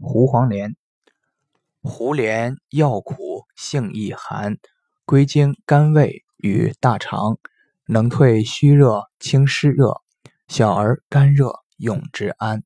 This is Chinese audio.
胡黄连。胡连药苦，性易寒，归经肝胃与大肠，能退虚热、清湿热，小儿肝热用之安。